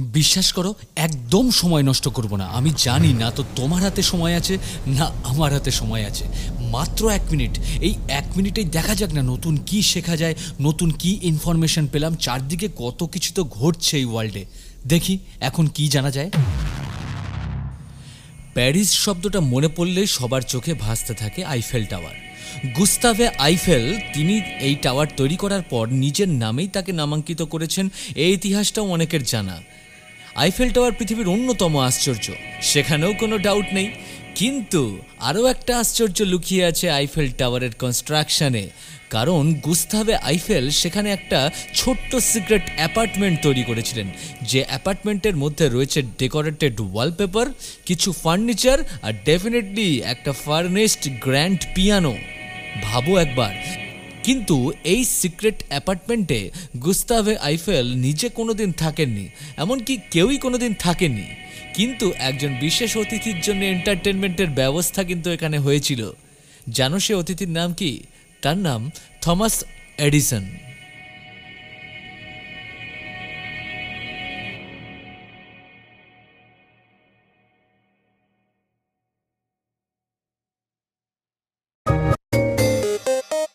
বিশ্বাস করো, একদম সময় নষ্ট করব না। আমি জানি না তো তোমার হাতে সময় আছে, না আমার হাতে সময় আছে। মাত্র এক মিনিট। এই এক মিনিটেই দেখা যাক না নতুন কি শেখা যায়, নতুন কি ইনফরমেশন পেলাম। চারদিকে কত কিছু তো ঘটছে এই ওয়ার্ল্ডে দেখি এখন কি জানা যায়। প্যারিস শব্দটা মনে পড়লেই সবার চোখে ভাসতে থাকে আইফেল টাওয়ার গুস্তাভে আইফেল তিনি এই টাওয়ার তৈরি করার পর নিজের নামেই তাকে নামাঙ্কিত করেছেন। এই ইতিহাসটাও অনেকের জানা। আইফেল টাওয়ার পৃথিবীর অন্যতম আশ্চর্য। সেখানেও কোনো ডাউট নেই। কিন্তু আরও একটা আশ্চর্য লুকিয়ে আছে আইফেল টাওয়ারের কনস্ট্রাকশনে কারণ গুস্তাভে আইফেল সেখানে একটা ছোট্ট সিক্রেট অ্যাপার্টমেন্ট তৈরি করেছিলেন। যে অ্যাপার্টমেন্টের মধ্যে রয়েছে ডেকোরেটেড ওয়ালপেপার কিছু ফার্নিচার আর ডেফিনেটলি একটা ফার্নেস্ট গ্র্যান্ড পিয়ানো ভাবো একবার কিন্তু এই সিক্রেট অ্যাপার্টমেন্টে গুস্তাভে আইফেল নিজে কোনোদিন থাকেননি, এমনকি কেউই কোনো দিন থাকেনি কিন্তু একজন বিশেষ অতিথির জন্য এন্টারটেনমেন্টের ব্যবস্থা কিন্তু এখানে হয়েছিল। জানো সে অতিথির নাম কি? তার নাম থমাস এডিসন।